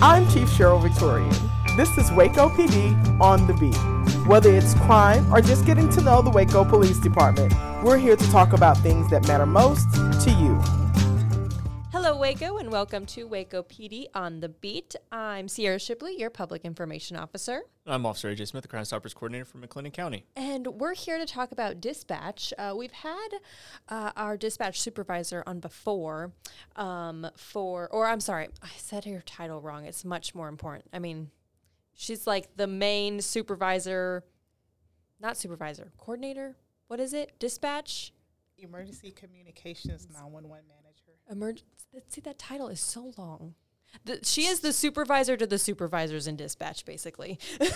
I'm Chief Sheryl Victorian. This is Waco PD on the beat. Whether it's crime or just getting to know the Waco Police Department, we're here to talk about things that matter most to you. Hello, Waco, and welcome to Waco PD on the Beat. I'm Sierra Shipley, your Public Information Officer. I'm Officer AJ Smith, the Crime Stoppers Coordinator for McLennan County. And we're here to talk about dispatch. Uh, we've had uh, our dispatch supervisor on before um, for, or I'm sorry, I said her title wrong. It's much more important. I mean, she's like the main supervisor, not supervisor, coordinator. What is it? Dispatch? Emergency Communications 911 Manager. Emerg- see, that title is so long. The, she is the supervisor to the supervisors in dispatch, basically.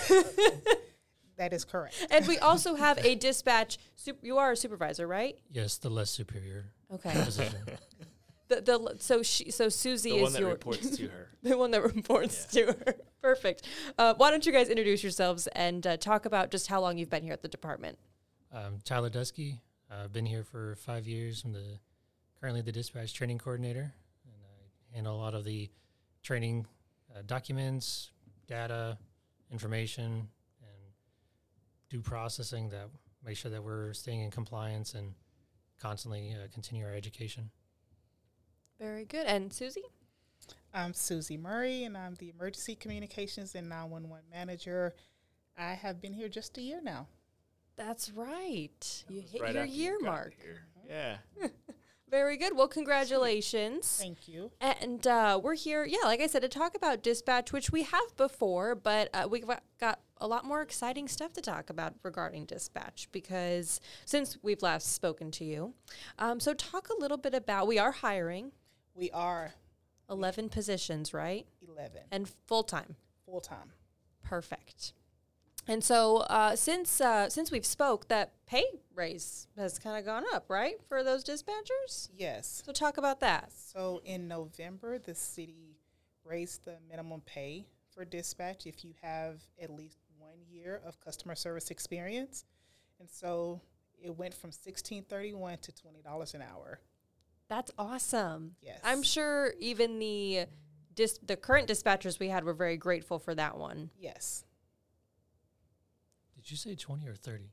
That is correct. and we also have a dispatch. Sup- you are a supervisor, right? Yes, the less superior Okay. the, the so she so Susie The is one that your reports to her. the one that reports to her. Perfect. Uh, why don't you guys introduce yourselves and uh, talk about just how long you've been here at the department? um, Tyler Dusky. I've been here for five years. I'm the currently the dispatch training coordinator, and I handle a lot of the training uh, documents, data, information, and do processing that make sure that we're staying in compliance and constantly uh, continue our education. Very good. And Susie? I'm Susie Murray, and I'm the Emergency Communications and 911 Manager. I have been here just a year now. That's right. You hit Right your year mark. here. Yeah. Very good. Well, congratulations. Thank you. And uh, we're here, yeah, like I said, to talk about dispatch, which we have before, but uh, we've got a lot more exciting stuff to talk about regarding dispatch because since we've last spoken to you. Um, so, talk a little bit about we are hiring We are 11 positions, right? 11 And full time. full time. Perfect. And so, uh, since uh, since we've spoke, that pay raise has kind of gone up, right, for those dispatchers. Yes. So, talk about that. So in November, the city raised the minimum pay for dispatch if you have at least one year of customer service experience, and so it went from sixteen thirty one to twenty dollars an hour. That's awesome. Yes. I'm sure even the dis- the current dispatchers we had were very grateful for that one. Yes, Did you say 20 or 30?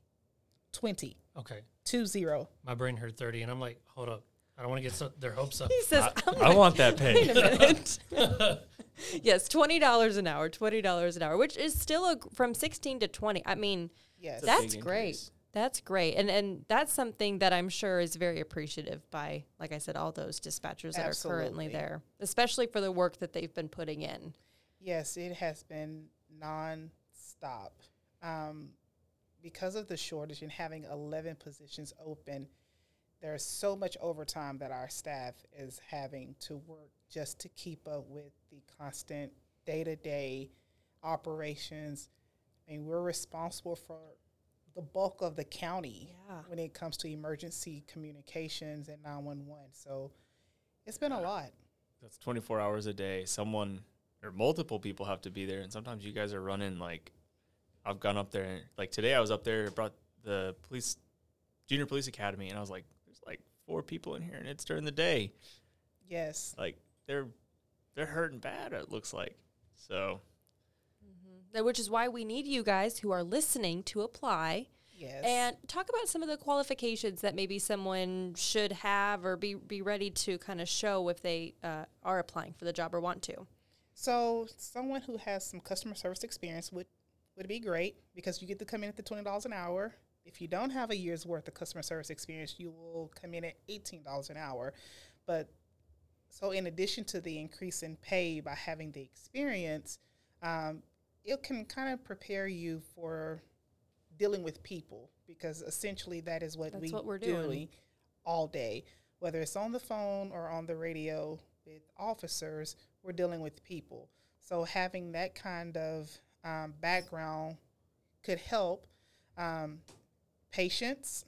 twenty Okay. two zero. My brain heard 30, and I'm like, hold up. I don't want to get so, their hopes up. He says, I, I'm I like, want that pay. Wait a minute. yes, twenty dollars an hour, twenty dollars an hour, which is still a, from sixteen to twenty. I mean, Yes. That's great. increase. That's great, and and that's something that I'm sure is very appreciative by, like I said, all those dispatchers that are currently there, especially for the work that they've been putting in. Yes, it has been non-stop. Um, because of the shortage and having 11 positions open, there's so much overtime that our staff is having to work just to keep up with the constant day-to-day operations. I mean, we're responsible for the bulk of the county Yeah. when it comes to emergency communications and 911. So it's been a lot. That's 24 hours a day. Someone or multiple people have to be there, and sometimes you guys are running like. I've gone up there, and like today, I was up there, brought the police, junior police academy, and I was like, "There's like four people in here, and it's during the day. Yes. Like they're they're hurting bad. It looks like so. That- Which is why we need you guys who are listening to apply. Yes. And talk about some of the qualifications that maybe someone should have or be, be ready to kind of show if they uh, are applying for the job or want to. So someone who has some customer service experience would would be great because you get to come in at the twenty dollars an hour. If you don't have a year's worth of customer service experience, you will come in at eighteen dollars an hour. But so in addition to the increase in pay by having the experience, um, it can kind of prepare you for dealing with people because essentially that is what That's we what we're doing. all day, whether it's on the phone or on the radio with officers, we're dealing with people. So having that kind of um, background could help um, patience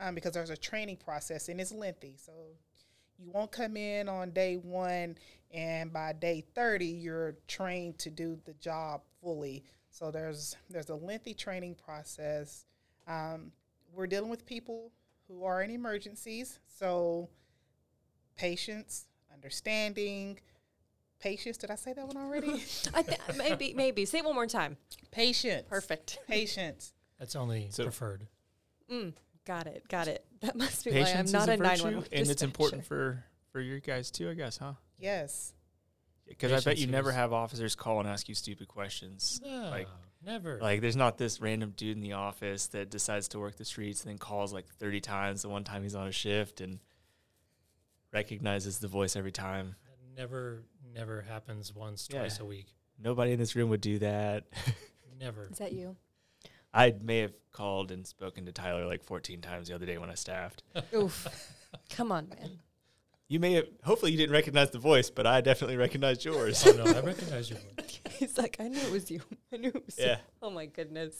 um, because there's a training process and it's lengthy. So you won't come in on day one and by day 30 you're trained to do the job fully. So there's there's a lengthy training process. Um, we're dealing with people who are in emergencies, so patience, understanding, Patience. Did I say that one already? I th- maybe maybe say it one more time. Patience. Perfect. Patience. That's only So- preferred. Mm, got it. Got it. That must be Patience why I'm is not a a nine virtue, one and it's important for for your guys too, I guess, huh? Yes. Because I bet you never have officers call and ask you stupid questions. No, like- never. Like, there's not this random dude in the office that decides to work the streets and then calls like 30 times the one time he's on a shift and recognizes the voice every time. That never, never happens once, Yeah. twice a week. Nobody in this room would do that. Never. Is that you? I may have called and spoken to Tyler like 14 times the other day when I staffed. Oof. Come on, man. You may have, hopefully, you didn't recognize the voice, but I definitely recognized yours. oh no, I recognize your voice. He's like, I knew it was you. I knew it was you. Oh my goodness.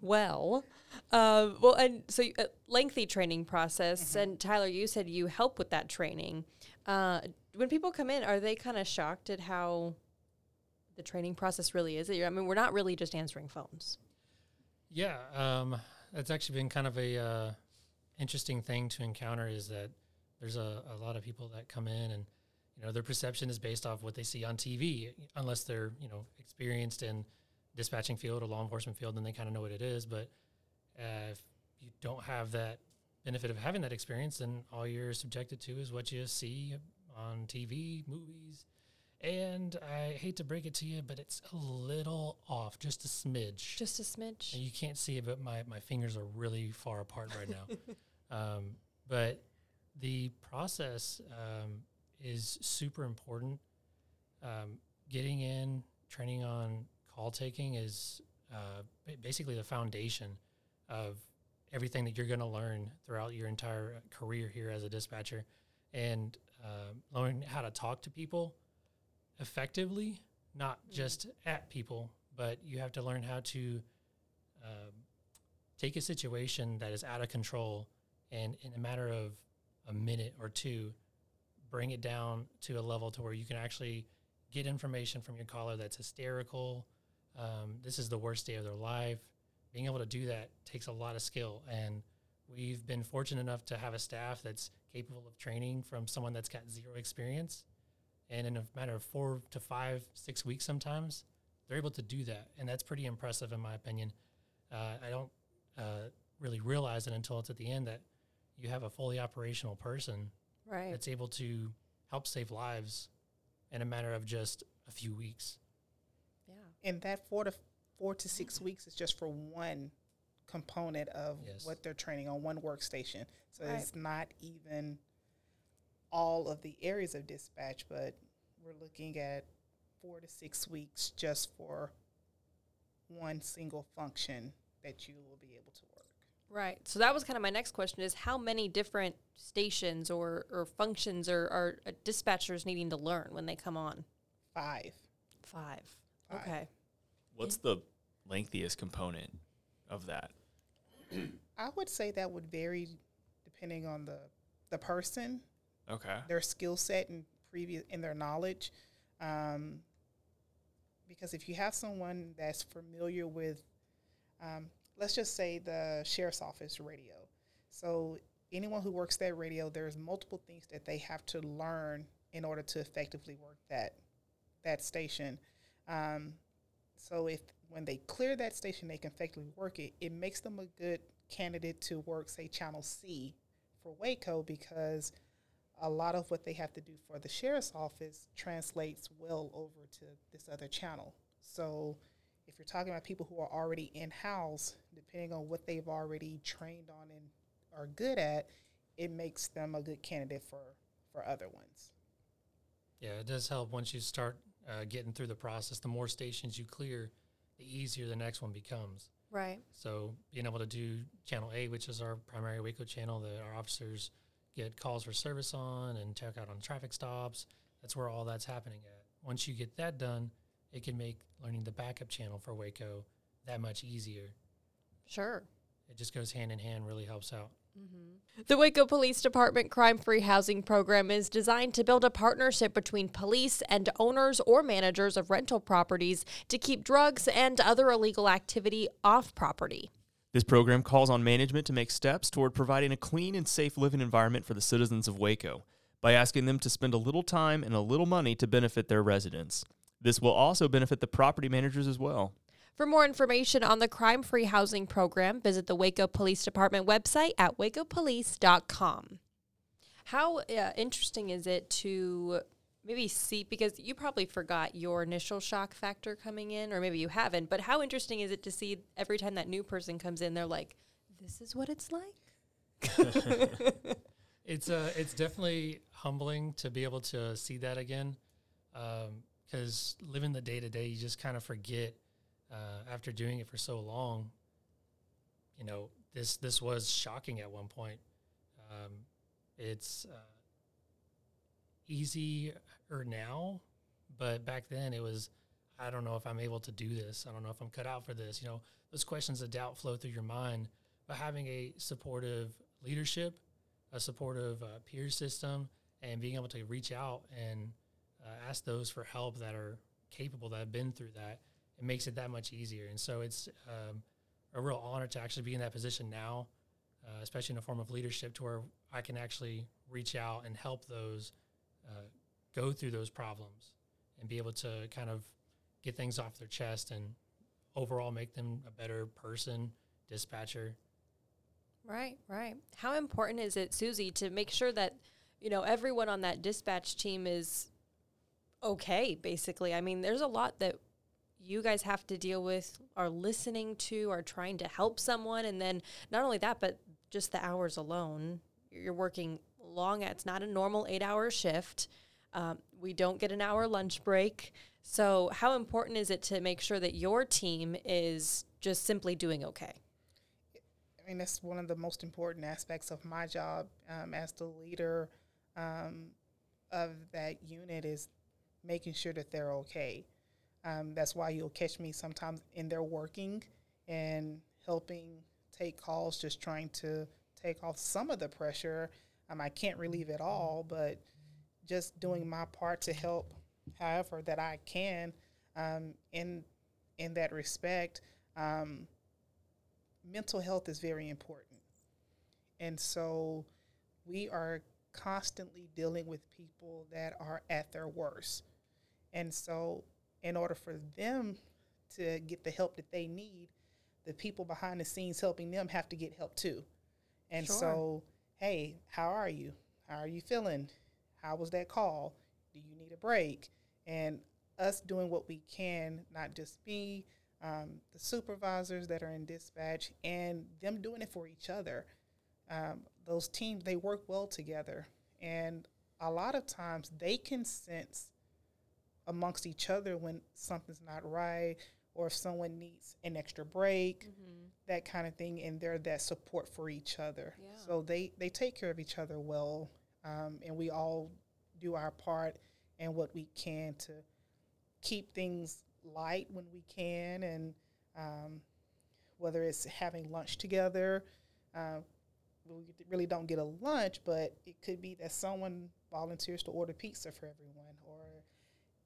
Well, uh, well, and so you- a lengthy training process. And Tyler, you said you help with that training. Uh, when people come in, are they kind of shocked at how the training process really is? I mean, we're not really just answering phones. Yeah, um, that's actually been kind of a uh, interesting thing to encounter. Is that there's a, a lot of people that come in and you know their perception is based off what they see on TV, unless they're you know experienced in dispatching field or law enforcement field, then they kind of know what it is. But uh, if you don't have that benefit of having that experience, then all you're subjected to is what you see on TV, movies. And I hate to break it to you, but it's a little off, just a smidge. Just a smidge. And You can't see it, but my, my fingers are really far apart right now. um, but the process um, is super important. Um, getting in, training on call taking is uh, basically the foundation of everything that you're going to learn throughout your entire career here as a dispatcher. And uh, learning how to talk to people effectively, not just at people, but you have to learn how to um, take a situation that is out of control and in a matter of a minute or two, bring it down to a level to where you can actually get information from your caller that's hysterical. Um, this is the worst day of their life. Being able to do that takes a lot of skill. And we've been fortunate enough to have a staff that's capable of training from someone that's got zero experience. And in a matter of four to five, six weeks sometimes, they're able to do that. And that's pretty impressive, in my opinion. Uh, I don't uh, really realize it until it's at the end that you have a fully operational person Right. that's able to help save lives in a matter of just a few weeks. yeah. And that four to four to six weeks is just for one component of Yes. what they're training on one workstation. So Right. it's not even all of the areas of dispatch, but we're looking at four to six weeks just for one single function that you will be able to work. Right. So that was kind of my next question is how many different stations or, or functions are, are dispatchers needing to learn when they come on? Five. Five. Five. Okay. What's the lengthiest component of that? I would say that would vary depending on the the person, Okay. their skill set and previous in their knowledge. Um, because if you have someone that's familiar with, um, let's just say the sheriff's office radio, so anyone who works that radio, there's multiple things that they have to learn in order to effectively work that that station. Um, so if when they clear that station, they can effectively work it. It makes them a good candidate to work, say, Channel C for Waco because a lot of what they have to do for the sheriff's office translates well over to this other channel. So if you're talking about people who are already in house, depending on what they've already trained on and are good at, it makes them a good candidate for for other ones. Yeah, it does help once you start uh, getting through the process. The more stations you clear, the easier the next one becomes. Right. So being able to do channel A, which is our primary Waco channel that our officers get calls for service on and check out on traffic stops, that's where all that's happening at. Once you get that done, it can make learning the backup channel for Waco that much easier. Sure. It just goes hand in hand, really helps out. Mm-hmm. The Waco Police Department Crime Free Housing Program is designed to build a partnership between police and owners or managers of rental properties to keep drugs and other illegal activity off property. This program calls on management to make steps toward providing a clean and safe living environment for the citizens of Waco. by asking them to spend a little time and a little money to benefit their residents. This will also benefit the property managers as well. For more information on the crime free housing program, visit the Waco Police Department website at wacopolice.com. How uh, interesting is it to maybe see, because you probably forgot your initial shock factor coming in, or maybe you haven't, but how interesting is it to see every time that new person comes in, they're like, this is what it's like? it's uh, it's definitely humbling to be able to see that again, because living the day to day, you just kind of forget uh, after doing it for so long. You know, this this was shocking at one point. Um, it's uh, easier now, but back then it was. I don't know if I'm able to do this. I don't know if I'm cut out for this. You know, those questions of doubt flow through your mind. But having a supportive leadership, a supportive uh, peer system, and being able to reach out and uh, ask those for help that are capable, that have been through that, it makes it that much easier. And so it's um, a real honor to actually be in that position now, uh, especially in a form of leadership, to where I can actually reach out and help those uh, go through those problems and be able to kind of get things off their chest and overall make them a better person, dispatcher. Right, right. How important is it, Susie, to make sure that, you know, everyone on that dispatch team is okay, basically? I mean, there's a lot that you guys have to deal with, are listening to, are trying to help someone. And then not only that, but just the hours alone. You're working long, it's not a normal eight hour shift. Um, we don't get an hour lunch break. So, how important is it to make sure that your team is just simply doing okay? I mean, that's one of the most important aspects of my job um, as the leader um, of that unit is making sure that they're okay. Um, that's why you'll catch me sometimes in there working and helping take calls, just trying to take off some of the pressure. Um, I can't relieve it all, but just doing my part to help, however that I can, um, in in that respect. Um, mental health is very important, and so we are constantly dealing with people that are at their worst, and so in order for them to get the help that they need, the people behind the scenes helping them have to get help too. And Sure. so, hey, how are you? How are you feeling? How was that call? Do you need a break? And us doing what we can, not just me, um, the supervisors that are in dispatch, and them doing it for each other. Um, those teams, they work well together. And a lot of times they can sense amongst each other when something's not right or if someone needs an extra break, that kind of thing, and they're that support for each other. Yeah. So they, they take care of each other well, um, and we all do our part and what we can to keep things light when we can, and um, whether it's having lunch together. Uh, we really don't get a lunch, but it could be that someone volunteers to order pizza for everyone,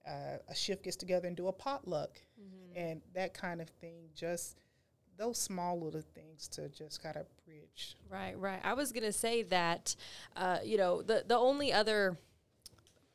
uh, a shift gets together and do a potluck, and that kind of thing. Just those small little things to just kind of bridge. Right, right. I was gonna say that, uh, you know, the the only other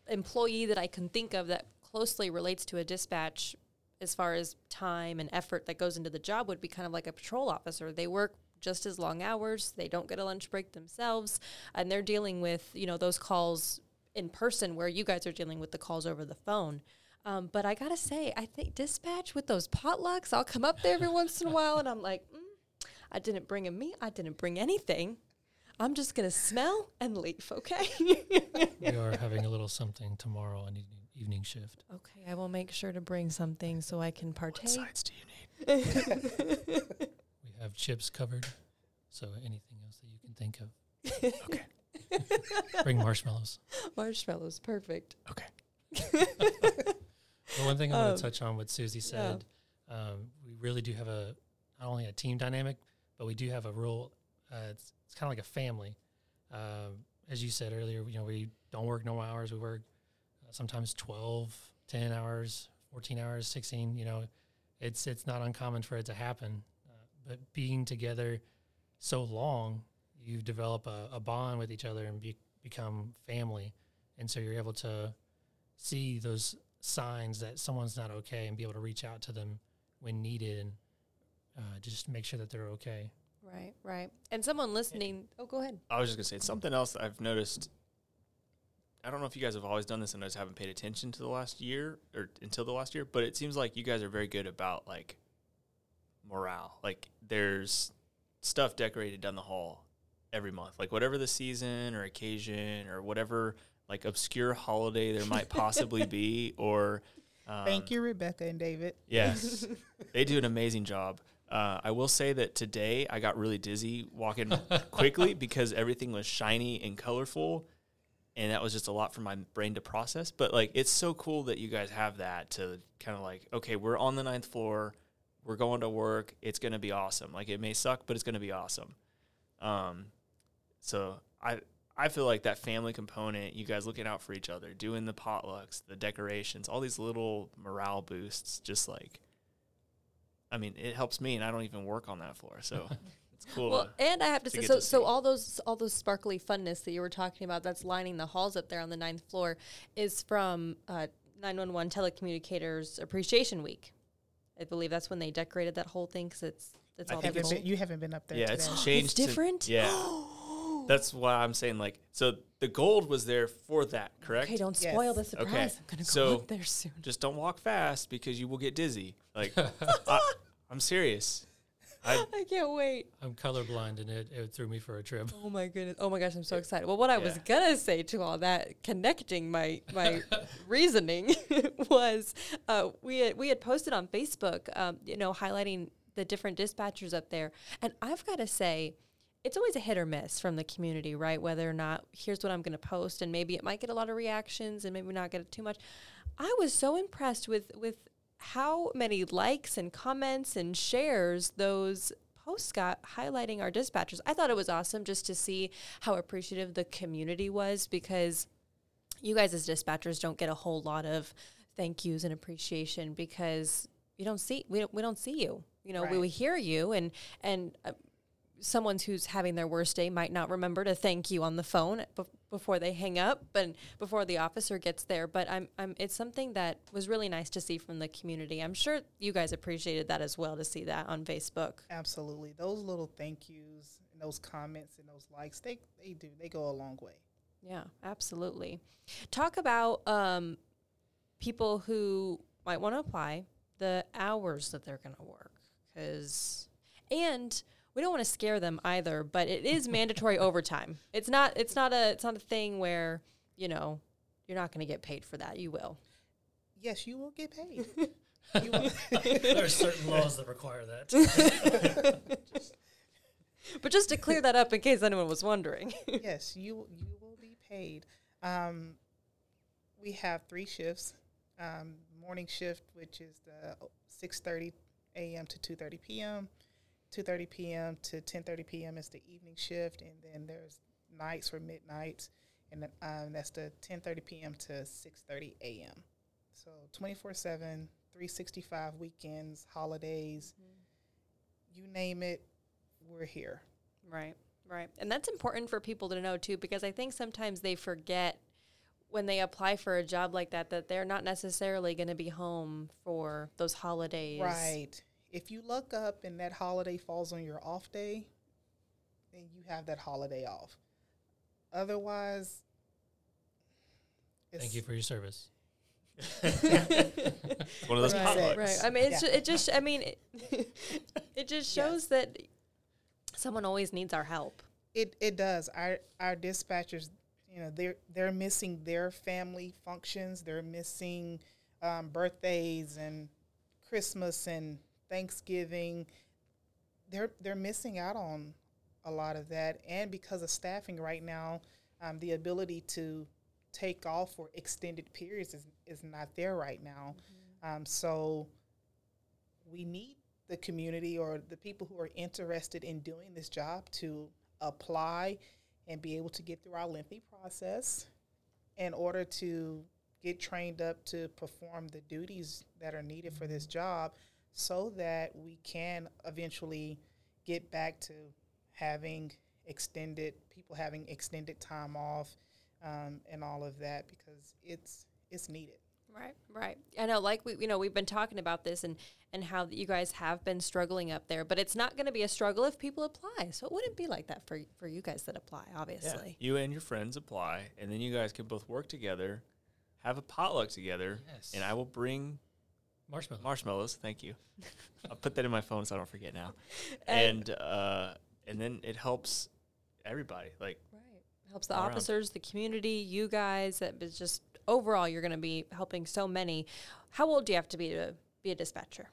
employee that I can think of that closely relates to a dispatch, as far as time and effort that goes into the job, would be kind of like a patrol officer. They work just as long hours. They don't get a lunch break themselves, and they're dealing with you know those calls in person where you guys are dealing with the calls over the phone. Um, but I gotta say, I think dispatch with those potlucks, I'll come up there every once in a while, and I'm like, mm, I didn't bring a meat. I didn't bring anything. I'm just gonna smell and leave. Okay. we are having a little something tomorrow on evening, evening shift. okay. I will make sure to bring something so I can partake. sides do you need? We have chips covered, so anything else that you can think of. Okay. Bring marshmallows. Marshmallows, perfect. Okay. The one thing I want Um, to touch on what Susie said, um, we really do have a not only a team dynamic, but we do have a real. Uh, it's it's kind of like a family. Um, as you said earlier, you know, we don't work normal hours. We work uh, sometimes 12, 10 hours, 14 hours, 16. You know, it's it's not uncommon for it to happen. Uh, but being together so long, you develop a, a bond with each other and be, become family. and so you're able to see those signs that someone's not okay and be able to reach out to them when needed and uh, just make sure that they're okay. Right, right. And someone listening, oh, go ahead. I was just gonna say something else I've noticed. I don't know if you guys have always done this and I just haven't paid attention to the last year or until the last year, but it seems like you guys are very good about like morale. Like there's stuff decorated down the hall every month, like whatever the season or occasion or whatever like obscure holiday there might possibly be, or um, Thank you, Rebecca and David. Yes, they do an amazing job. Uh, I will say that today I got really dizzy walking quickly because everything was shiny and colorful, and that was just a lot for my brain to process. But like, it's so cool that you guys have that to kind of like, okay, we're on the ninth floor, we're going to work, it's gonna be awesome. Like, it may suck, but it's gonna be awesome. Um, so I I feel like that family component, you guys looking out for each other, doing the potlucks, the decorations, all these little morale boosts, just like, I mean, it helps me, and I don't even work on that floor, so it's cool. Well, to, and I have to, to say, so to so all those all those sparkly funness that you were talking about, that's lining the halls up there on the ninth floor, is from uh, 911 Telecommunicators Appreciation Week. I believe that's when they decorated that whole thing because it's it's I all think Haven't different. been, you haven't been up there. yeah, today. it's changed. It's to- different. yeah, that's why I'm saying like, so the gold was there for that, correct? Okay, don't Yes. spoil the surprise. Okay, I'm gonna go so- up there soon. Just don't walk fast because you will get dizzy. Like, I, I'm serious. I, I can't wait. I'm colorblind and it, it threw me for a trip. Oh my goodness. Oh my gosh, I'm so excited. Well, what I was gonna say to all that, connecting my my reasoning was uh, we had, we had posted on Facebook, um, you know, highlighting the different dispatchers up there, and I've got to say. It's always a hit or miss from the community, right? Whether or not here's what I'm going to post, and maybe it might get a lot of reactions, and maybe not get too much. I was so impressed with with how many likes and comments and shares those posts got highlighting our dispatchers. I thought it was awesome just to see how appreciative the community was because you guys as dispatchers don't get a whole lot of thank yous and appreciation because you don't see we don't, we don't see you. You know, we, Right. we hear you and and uh, someone who's having their worst day might not remember to thank you on the phone bef- before they hang up and before the officer gets there but I'm, I'm it's something that was really nice to see from the community i'm sure you guys appreciated that as well to see that on facebook Absolutely. Those little thank yous and those comments and those likes, they they do. They go a long way. yeah absolutely talk about um, people who might want to apply the hours that they're going to work because and we don't want to scare them either but it is mandatory overtime it's not it's not a it's not a thing where you know you're not going to get paid for that you will Yes, you will get paid. will. there are certain laws that require that. but just to clear that up in case anyone was wondering yes, you you will be paid. Um, we have three shifts. Um, morning shift, which is the six thirty a.m. to two thirty p.m. Two thirty p.m. to ten thirty p.m. is the evening shift, and then there's nights for midnights, and then, um, that's the ten thirty p.m. to six thirty a.m. So 24/7, 365 weekends, holidays, you name it, we're here. Right, right. And that's important for people to know too, because I think sometimes they forget when they apply for a job like that that they're not necessarily going to be home for those holidays. Right. If you look up and that holiday falls on your off day, then you have that holiday off. Otherwise, Thank you for your service. one of those Right. potlucks. Right. I mean, it's Yeah. ju- it just. I mean, it, it just shows that someone always needs our help. It it does. Our our dispatchers, you know, they're they're missing their family functions. They're missing um, birthdays and Christmas and Thanksgiving. They're they're missing out on a lot of that, and because of staffing right now, um, the ability to take off for extended periods is is not there right now. Um, so we need the community or the people who are interested in doing this job to apply and be able to get through our lengthy process in order to get trained up to perform the duties that are needed for this job so that we can eventually get back to having extended people having extended time off um, and all of that because it's it's needed. Right, right. I know, like we, you know, we've been talking about this and and how you guys have been struggling up there, but it's not going to be a struggle if people apply. So it wouldn't be like that for for you guys that apply, obviously. You and your friends apply, and then you guys can both work together, have a potluck together, Yes. and I will bring Marshmallow. marshmallows. Thank you. I'll put that in my phone so I don't forget now. And- And uh, and then it helps everybody. Like Right. Helps the All around. officers, the community, you guys. That is just overall, you're going to be helping so many. How old do you have to be to be a dispatcher?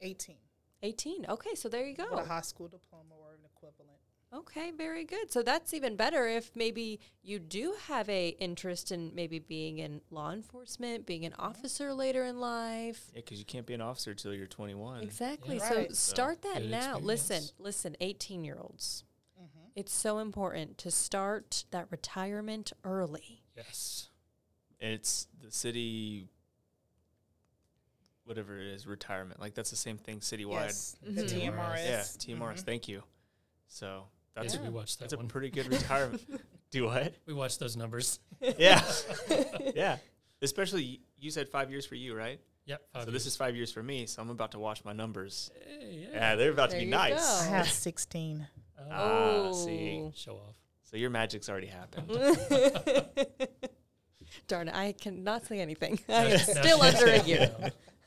18 18. Okay, so there you with go. a high school diploma or an equivalent. Okay, very good. So that's even better if maybe you do have a interest in maybe being in law enforcement, being an officer later in life. yeah, because you can't be an officer till you're 21. Exactly. Yeah. So Right. start that Good now. Listen, experience. listen, 18 year olds. Mm-hmm. It's so important to start that retirement early. Yes. It's the city, whatever it is, retirement. Like that's the same thing citywide. Yes, the Mhm. TMRS. Yeah, TMRS. Mhm. Thank you. So that's Yes, a, we watched that that's a pretty good retirement. Do what? we watched those numbers. Yeah, yeah. Especially you said five years for you, right? Yep. so this is five years for me. So I'm about to watch my numbers. Hey, Yeah, they're about There to be nice. go. I have 16. Ah, see. Oh. Show off. So your magic's already happened. Darn it, I cannot say anything. I am she- still she- under a year.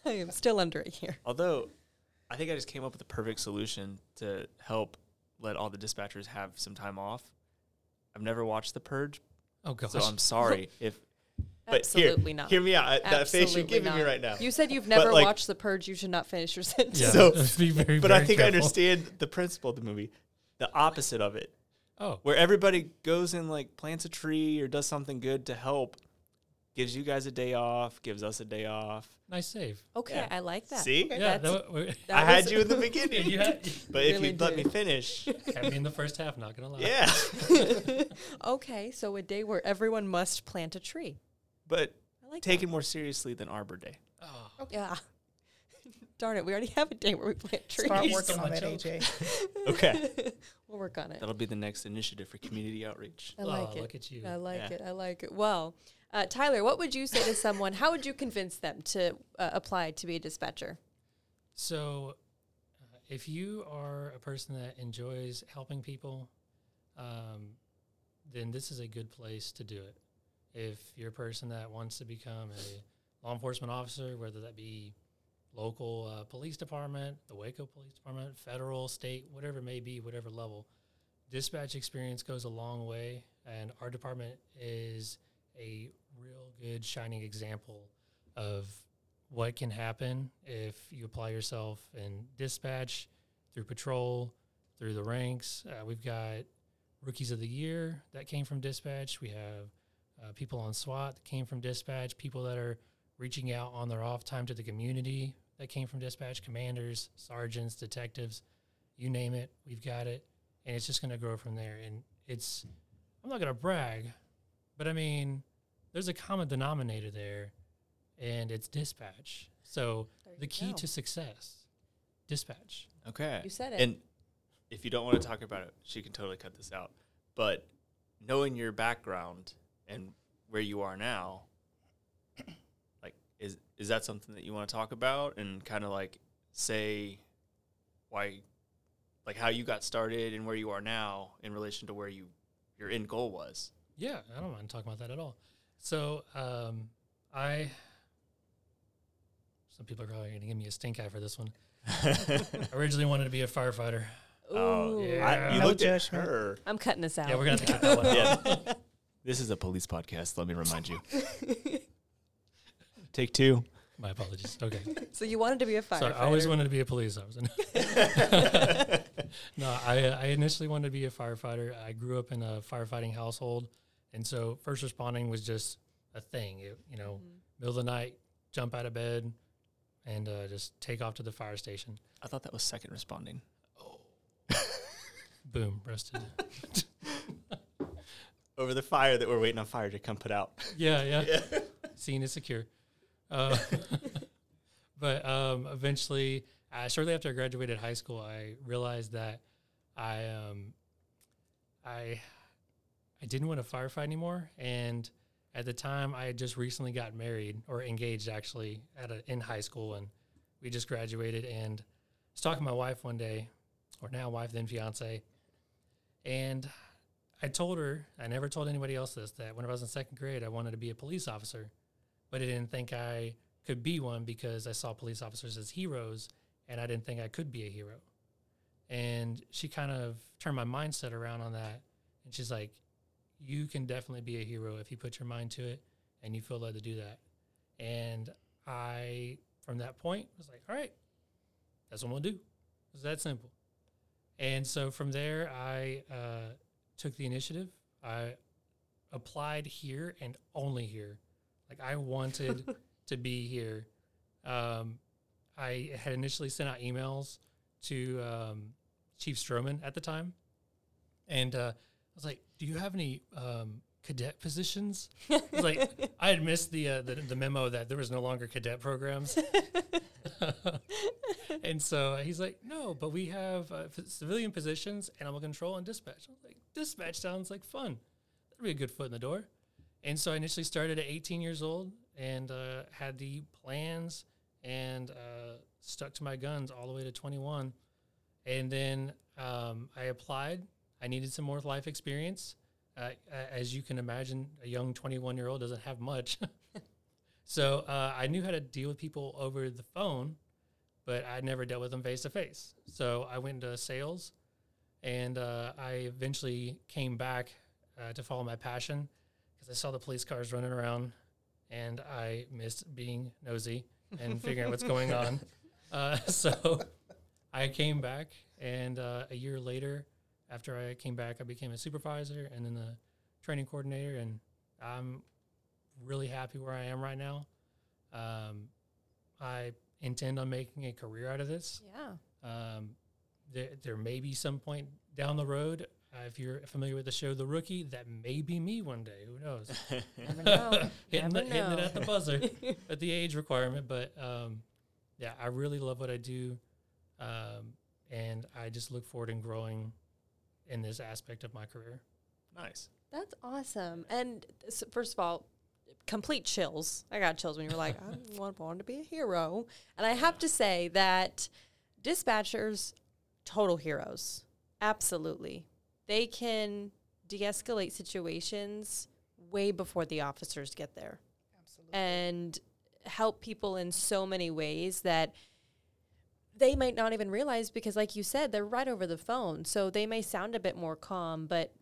I am still under a year. Although, I think I just came up with the perfect solution to help let all the dispatchers have some time off. I've never watched The Purge, Oh gosh. so I'm sorry if. But Absolutely here, not. Hear me out. I- That face you're Absolutely giving me not. right now. You said you've never like- watched The Purge. You should not finish your sentence. yeah. So- be very, but I very think I understand the principle of the movie. The opposite of it, Oh, where everybody goes and like plants a tree or does something good to help, gives you guys a day off, gives us a day off. nice save. Okay, Yeah. I like that. See, Yeah, that, w- that I had you in the beginning, you had, but if really you'd let me finish, had me in the first half. Not gonna lie. yeah. okay, so a day where everyone must plant a tree. But I like take it more seriously than Arbor Day. Oh, that. Yeah. Darn it, we already have a day where we plant trees. Start working on that. AJ. Okay, we'll work on it. that'll be the next initiative for community outreach. I like oh, it. Look at you. I like Yeah. it. I like it. Well, uh, Tyler, what would you say to someone? How would you convince them to uh, apply to be a dispatcher? So, uh, if you are a person that enjoys helping people, um, then this is a good place to do it. If you're a person that wants to become a law enforcement officer, whether that be local uh, police department, the Waco Police Department, federal, state, whatever it may be, whatever level, dispatch experience goes a long way. And our department is a real good shining example of what can happen if you apply yourself in dispatch, through patrol, through the ranks. Uh, we've got rookies of the year that came from dispatch. We have uh, people on SWAT that came from dispatch, people that are reaching out on their off time to the community that came from dispatch, commanders, sergeants, detectives, you name it, we've got it. And it's just going to grow from there. And it's, I'm not going to brag, but I mean, there's a common denominator there, and it's dispatch. So the key go. to success, dispatch. Okay. You said it. And if you don't want to talk about it, she can totally cut this out. But knowing your background and where you are now, like is is that something that you want to talk about and kind of like say why like how you got started and where you are now in relation to where you your end goal was? Yeah, I don't mind talking about that at all. So um, I, some people are probably going to give me a stink eye for this one. I originally wanted to be a firefighter. Oh, Ooh. I, you No looked at her. I'm cutting this out. Yeah, we're going to have to cut that one. Yeah. This is a police podcast. Let me remind you. Take two. My apologies. Okay. so you wanted to be a firefighter. Sorry, I always wanted to be a police officer. no, I, I initially wanted to be a firefighter. I grew up in a firefighting household, and so first responding was just a thing. It, you know, middle of the night, jump out of bed, and uh, just take off to the fire station. I thought that was second responding. Oh. Boom, Rested. Over the fire that we're waiting on fire to come put out. yeah, yeah. Scene is secure. Uh, but um, eventually, uh, shortly after I graduated high school, I realized that I um, I I didn't want to firefight anymore. And at the time, I had just recently got married or engaged actually at a, in high school, and we just graduated. And I was talking to my wife one day, or now wife, then fiance, and I told her I never told anybody else this that when I was in second grade, I wanted to be a police officer, but I didn't think I could be one because I saw police officers as heroes, and I didn't think I could be a hero. And she kind of turned my mindset around on that, and she's like, you can definitely be a hero if you put your mind to it and you feel led to do that. And I, from that point, was like, all right, that's what I'm gonna do. It's that simple. And so from there, I uh, took the initiative. I applied here and only here. Like I wanted to be here. Um, I had initially sent out emails to um, Chief Stroman at the time, and uh, I was like, "Do you have any um, cadet positions?" I like, I had missed the, uh, the the memo that there was no longer cadet programs, and so he's like, "No, but we have uh, civilian positions, animal control and dispatch." I was like, "Dispatch sounds like fun. That'd be a good foot in the door." And so I initially started at 18 years old and uh, had the plans and uh, stuck to my guns all the way to 21. And then um, I applied. I needed some more life experience. Uh, as you can imagine, a young 21 year old doesn't have much. so uh, I knew how to deal with people over the phone, but I never dealt with them face to face. So I went into sales and uh, I eventually came back uh, to follow my passion because I saw the police cars running around and I missed being nosy and figuring out what's going on. Uh, so I came back, and uh, a year later, after I came back, I became a supervisor and then a training coordinator, and I'm really happy where I am right now. Um, I intend on making a career out of this. Yeah. Um, there, there may be some point down the road, uh, if you're familiar with the show The Rookie, that may be me one day. Who knows? Never know. hitting, Never the, hitting it at the buzzer at the age requirement. But um, yeah, I really love what I do. Um, and I just look forward in growing in this aspect of my career. nice. That's awesome. And s first of all, complete chills. I got chills when you were like, I want, want to be a hero. And I have to say that dispatchers, total heroes. Absolutely. They can de escalate situations way before the officers get there. Absolutely. and help people in so many ways that they might not even realize because like you said they're right over the phone. So they may sound a bit more calm but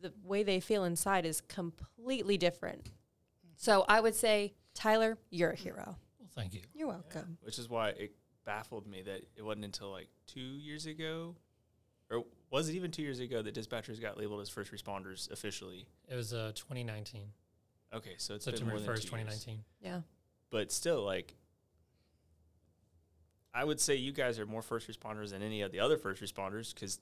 the way they feel inside is completely different. Mm-hmm. So i would say tyler you're a hero. Well, thank you. you're welcome. Which is why it baffled me that it wasn't until like two years ago, or was it even two years ago that dispatchers got labeled as first responders officially? It was uh, 2019, Okay, so it's been September more than 1st, two years. 2019. yeah But still, like, I would say you guys are more first responders than any of the other first responders because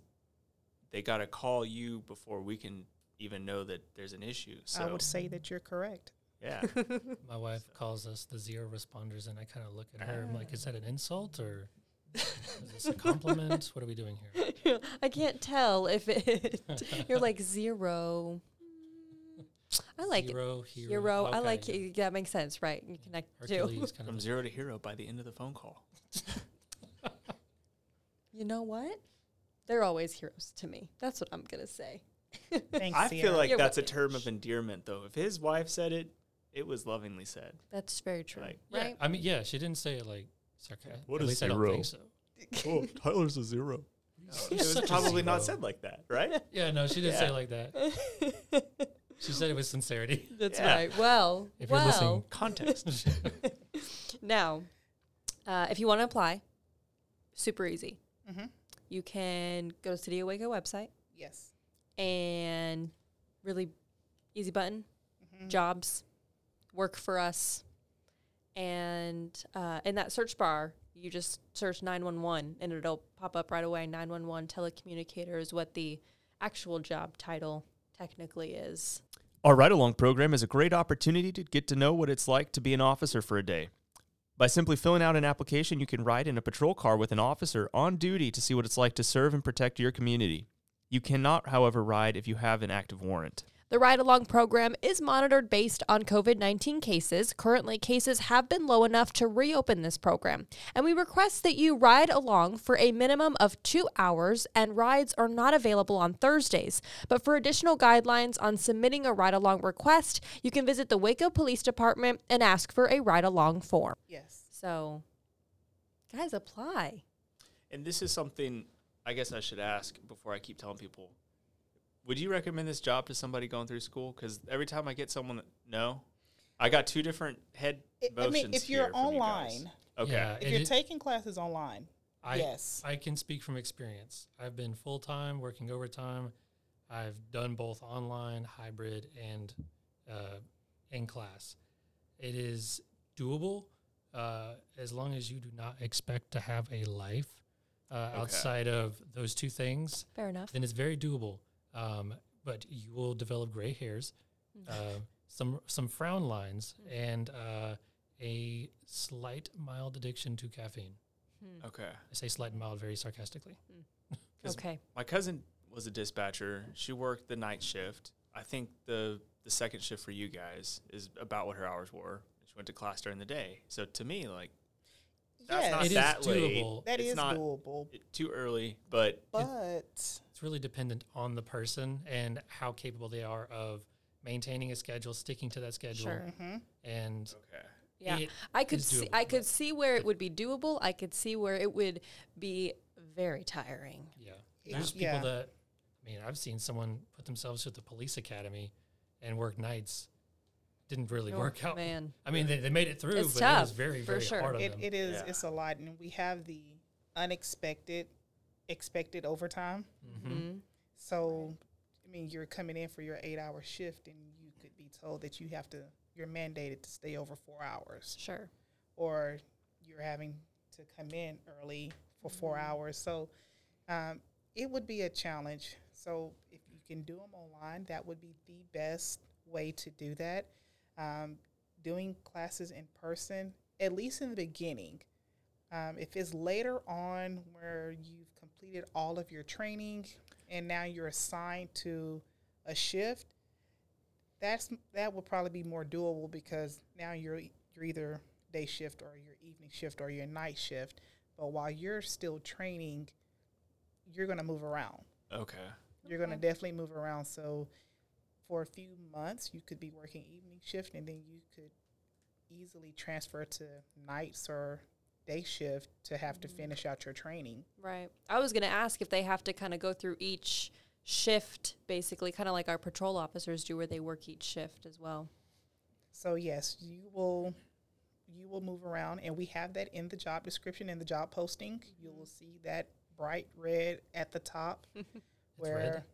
they got to call you before we can even know that there's an issue. So I would say that you're correct. yeah, My wife calls us the zero responders, and I kind of look at her. I'm like, is that an insult or is this a compliment? what are we doing here? i can't tell if it you're like zero i like it Hero, hero. hero i like yeah. it that makes sense right you connect the two Hercules kind from of. zero to hero by the end of the phone call. You know what? They're always heroes to me. That's what I'm gonna say. Thanks, I feel like You're that's a term of endearment, though. If his wife said it, it was lovingly said. That's very true, Like, Yeah, right? I mean, yeah, she didn't say it like sarcastic. What At is least I don't zero? think so. oh, Tyler's a zero. it was such a probably not zero. said like that, right? Yeah, no, she didn't say it like that. She said it with sincerity. That's Yeah. right. Well, If you're listening, well. Context. Now, uh, if you want to apply, super easy. Mhm. You can go to City of Waco website Yes. and really easy button, Mhm. jobs, work for us, and uh, in that search bar, you just search 911 and it'll pop up right away. 911 telecommunicator is what the actual job title technically is. Our Ride Along program is a great opportunity to get to know what it's like to be an officer for a day. By simply filling out an application, you can ride in a patrol car with an officer on duty to see what it's like to serve and protect your community. You cannot, however, ride if you have an active warrant. The ride along program is monitored based on COVID 19 cases. Currently, cases have been low enough to reopen this program, and we request that you ride along for a minimum of two hours, and rides are not available on Thursdays. But for additional guidelines on submitting a ride along request, you can visit the Waco Police Department and ask for a ride along form. Yes. So, guys, apply. And this is something I guess I should ask before I keep telling people. Would you recommend this job to somebody going through school? Because every time I get someone that no, I got two different head It- I mean, if you're from you online, okay. Yeah, if you're is- taking classes online, I, yes. I can speak from experience. I've been full time working overtime. I've done both online, hybrid, and uh, in class. It is doable uh, as long as you do not expect to have a life uh, outside of those two things. Fair enough. Then it's very doable. Um, but you will develop gray hairs, uh, some some frown lines, and uh, a slight mild addiction to caffeine. okay. I say slight and mild very sarcastically. 'Cause Okay. My cousin was a dispatcher. She worked the night shift. I think the the second shift for you guys is about what her hours were. She went to class during the day. So to me, like that's yes, not It is that late. doable. that it's is not doable. too early, but But It's really dependent on the person and how capable they are of maintaining a schedule, sticking to that schedule, Sure. mhm. and okay. Yeah. I could see I could see where it would be doable. I could see where it would be very tiring. yeah. Yeah. There's people Yeah. that I mean, I've seen someone put themselves through the police academy and work nights. Didn't really Oh, work out. Man. I mean, they, they made it through, It's but it was tough, very, for very sure. hard on it, them. it is Yeah. it's a lot, and we have the unexpected, expected overtime. Mhm. Mhm. So, I mean, you're coming in for your eight-hour shift, and you could be told that you have to. You're mandated to stay over four hours, Sure. or you're having to come in early for 4 Mm-hmm. hours. So, um, it would be a challenge. So, if you can do them online, that would be the best way to do that. Um, doing classes in person, at least in the beginning. Um, if it's later on where you've completed all of your training and now you're assigned to a shift, that's that will probably be more doable because now you're you're either day shift or your evening shift or your night shift. But while you're still training, you're gonna move around. Okay. You're gonna Okay. definitely move around. So for a few months, you could be working evening shift, and then you could easily transfer to nights or day shift to have to mm-hmm. finish out your training. Right. I was going to ask if they have to kind of go through each shift, basically, kind of like our patrol officers do, where they work each shift as well. So yes, you will you will move around, and we have that in the job description in the job posting. You mm-hmm. will see that bright red at the top, where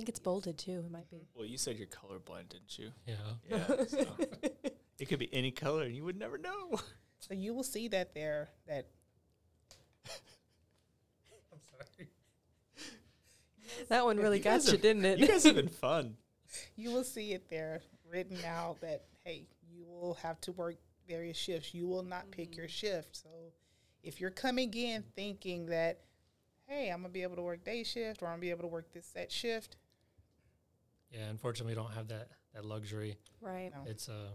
think it's bolded too. It might be. Well, you said you're colorblind, didn't you? Yeah. Yeah. so it could be any color, and you would never know. so you will see that there that I'm sorry. That one really You got you, have- didn't it? You guys have been fun. you will see it there written out that hey, you will have to work various shifts. You will not pick mm-hmm. your shift. So if you're coming in thinking that hey, I'm gonna be able to work day shift or I'm gonna be able to work this set shift, Yeah, unfortunately, we don't have that that luxury. right. no. It's uh,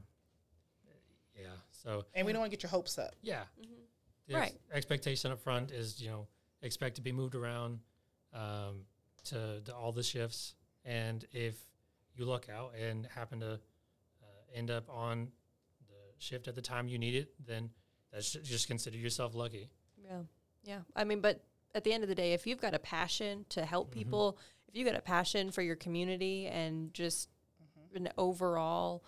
yeah. So and we don't want to get your hopes up. yeah, Mhm. the Right. expectation up front is you know expect to be moved around um, to, to all the shifts, and if you look out and happen to uh, end up on the shift at the time you need it, then that's just consider yourself lucky. Yeah. Yeah. I mean, but at the end of the day, if you've got a passion to help Mhm. people, if you've got a passion for your community and just mm-hmm. an overall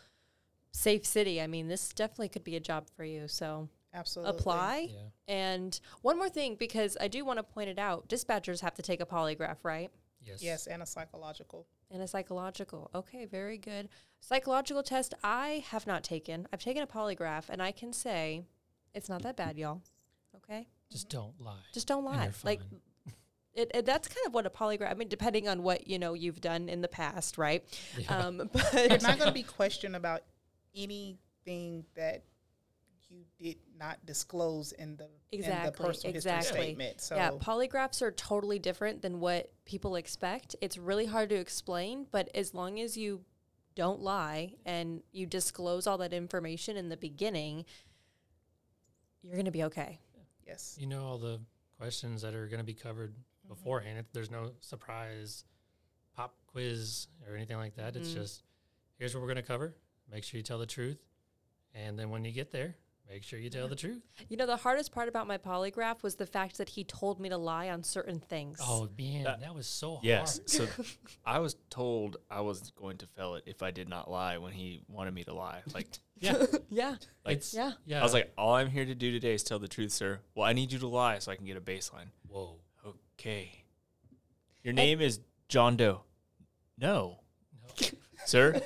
safe city, I mean, this definitely could be a job for you. So Absolutely. apply. Yeah. And one more thing, because I do want to point it out dispatchers have to take a polygraph, right? Yes. Yes, and a psychological. And a psychological. Okay, very good. Psychological test I have not taken. I've taken a polygraph, and I can say it's not that bad, y'all. Okay? Just don't lie. Just don't lie. Like fine. It, it, that's kind of what a polygraph. I mean, depending on what you know you've done in the past, right? Yeah. Um, You're not going to be questioned about anything that you did not disclose in the in the Exactly, personal exactly. history statement. So yeah, polygraphs are totally different than what people expect. It's really hard to explain, but as long as you don't lie and you disclose all that information in the beginning, you're going to be okay. yes, You know all the questions that are going to be covered beforehand. It, there's no surprise pop quiz or anything like that. It's Mhm. just here's what we're going to cover. Make sure you tell the truth, and then when you get there, make sure you tell the truth. You know, the hardest part about my polygraph was the fact that he told me to lie on certain things. Oh man, That- that, was so Yes. hard. Yes. So I was told I was going to fail it if I did not lie when he wanted me to lie. Like, Yeah, yeah, like it's yeah. yeah. I was like, all I'm here to do today is tell the truth, sir. Well, I need you to lie so I can get a baseline. whoa. Okay. Your name is John Doe. No. No. Sir.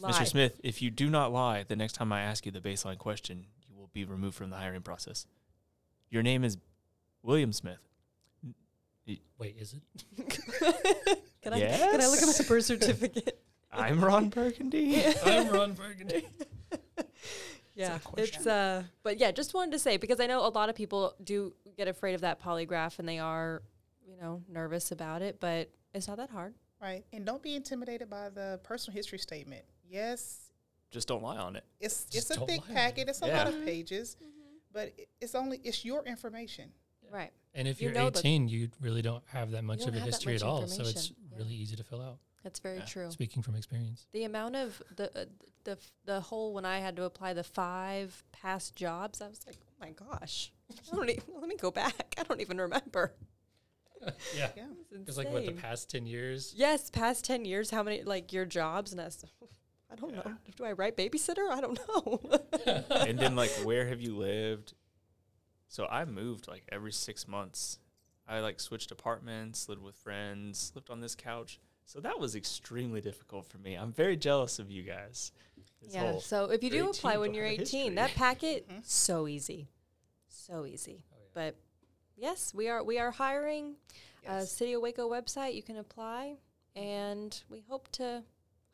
Mr. Smith, if you do not lie, the next time I ask you the baseline question, you will be removed from the hiring process. Your name is William Smith. Wait, is it? Can I can I look at my birth certificate? I'm Ron Burgundy. I'm Ron Burgundy. Yeah, question. it's uh, but yeah, just wanted to say because I know a lot of people do get afraid of that polygraph and they are, you know, nervous about it, but it's not that hard. right. And don't be intimidated by the personal history statement. Yes, Just don't lie on it. it's Just it's a thick lie it. packet. It's a lot of pages, but it's only it's your information. Right. And if You you're know the- 18, you really don't have that much of a history at all. So it's. Yeah. really easy to fill out. That's very Yeah. true. Speaking from experience. The amount of the uh, the the whole when I had to apply the five past jobs, I was like, oh my gosh, I don't even, let me go back. I don't even remember. yeah. Yeah. It's It's like what the past 10 years. Yes, past ten years, how many like your jobs and that's. I don't know. Do I write babysitter? I don't know. and then like where have you lived so i moved like every six months i like switched apartments lived with friends lived on this couch so that was extremely difficult for me i'm very jealous of you guys This yeah. So if you do apply when you're 18, history. that packet Mhm. so easy, so easy. Oh, yeah. But yes, we are we are hiring. Uh, Yes. City of Waco website, you can apply, and we hope to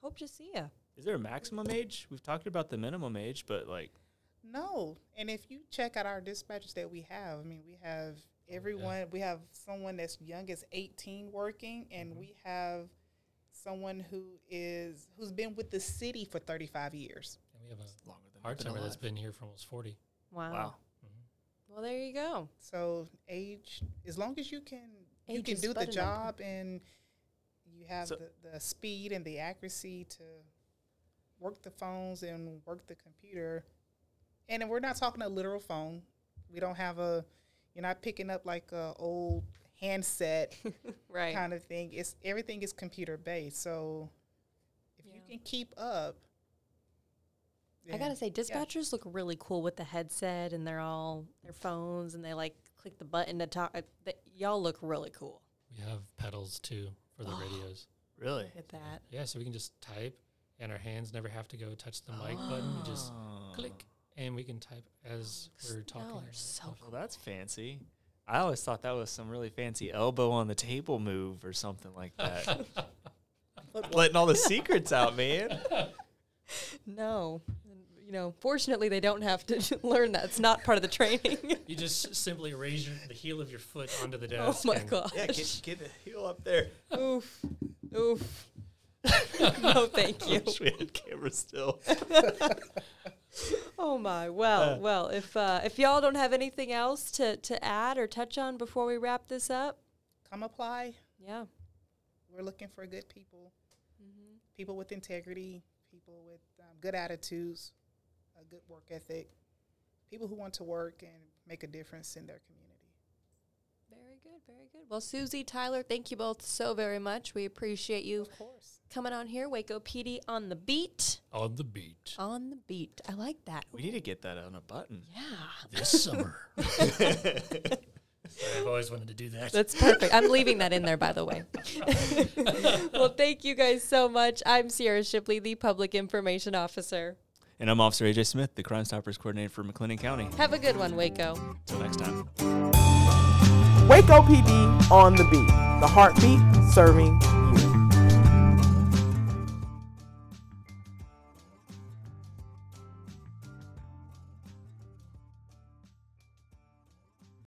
hope to see you. is there a maximum age we've talked about the minimum age but like No, and if you check out our dispatchers that we have, I mean, we have everyone. We have someone that's young as eighteen working, and we have someone who is who's been with the city for thirty five years. And we have a longer than part I've been timer that's alive. been here for almost 40. Wow. wow Well, there you go. So age, as long as you can, you can do the a number. job, and you have So- the, the speed and the accuracy to work the phones and work the computer. And then we're not talking a literal phone. We don't have a. You're not picking up like a old handset Right. kind of thing. It's everything is computer based. So if you can keep up, I gotta say, dispatchers look really cool with the headset, and they're all their phones, and they like click the button to talk. uh, They, y'all look really cool. We have pedals too for the radios. really Look at that. Yeah, so we can just type and our hands never have to go touch the mic button. We just Oh. click and we can type as we're talking. Y'all are so stuff. well that's fancy i always thought that was some really fancy elbow on the table move or something like that letting all the secrets out man No, And, you know, fortunately, they don't have to learn that. It's not part of the training. You just simply raise your, the heel of your foot onto the desk. oh my and gosh. yeah get, get the heel up there Oof. Oof. no, thank I you. wish we had cameras still Oh my. Well, Uh. well. If uh, if y'all don't have anything else to to add or touch on before we wrap this up, come apply. yeah. We're looking for good people. Mm-hmm. people with integrity, people with um, good attitudes, a good work ethic, people who want to work and make a difference in their community. Very good. Very good. Well, Susie, Tyler, thank you both so very much. We appreciate you Of course. coming on here. Waco PD on the beat. on the beat On the beat. I like that. we need to get that on a button Yeah. this summer. I've always wanted to do that. That's perfect. I'm leaving that in there, by the way. well, thank you guys so much. I'm Cierra Shipley, the Public Information Officer. And i'm officer aj smith the crime stoppers coordinator for mclennan county Have a good one, Waco. until next time Waco PD on the beat. The heartbeat serving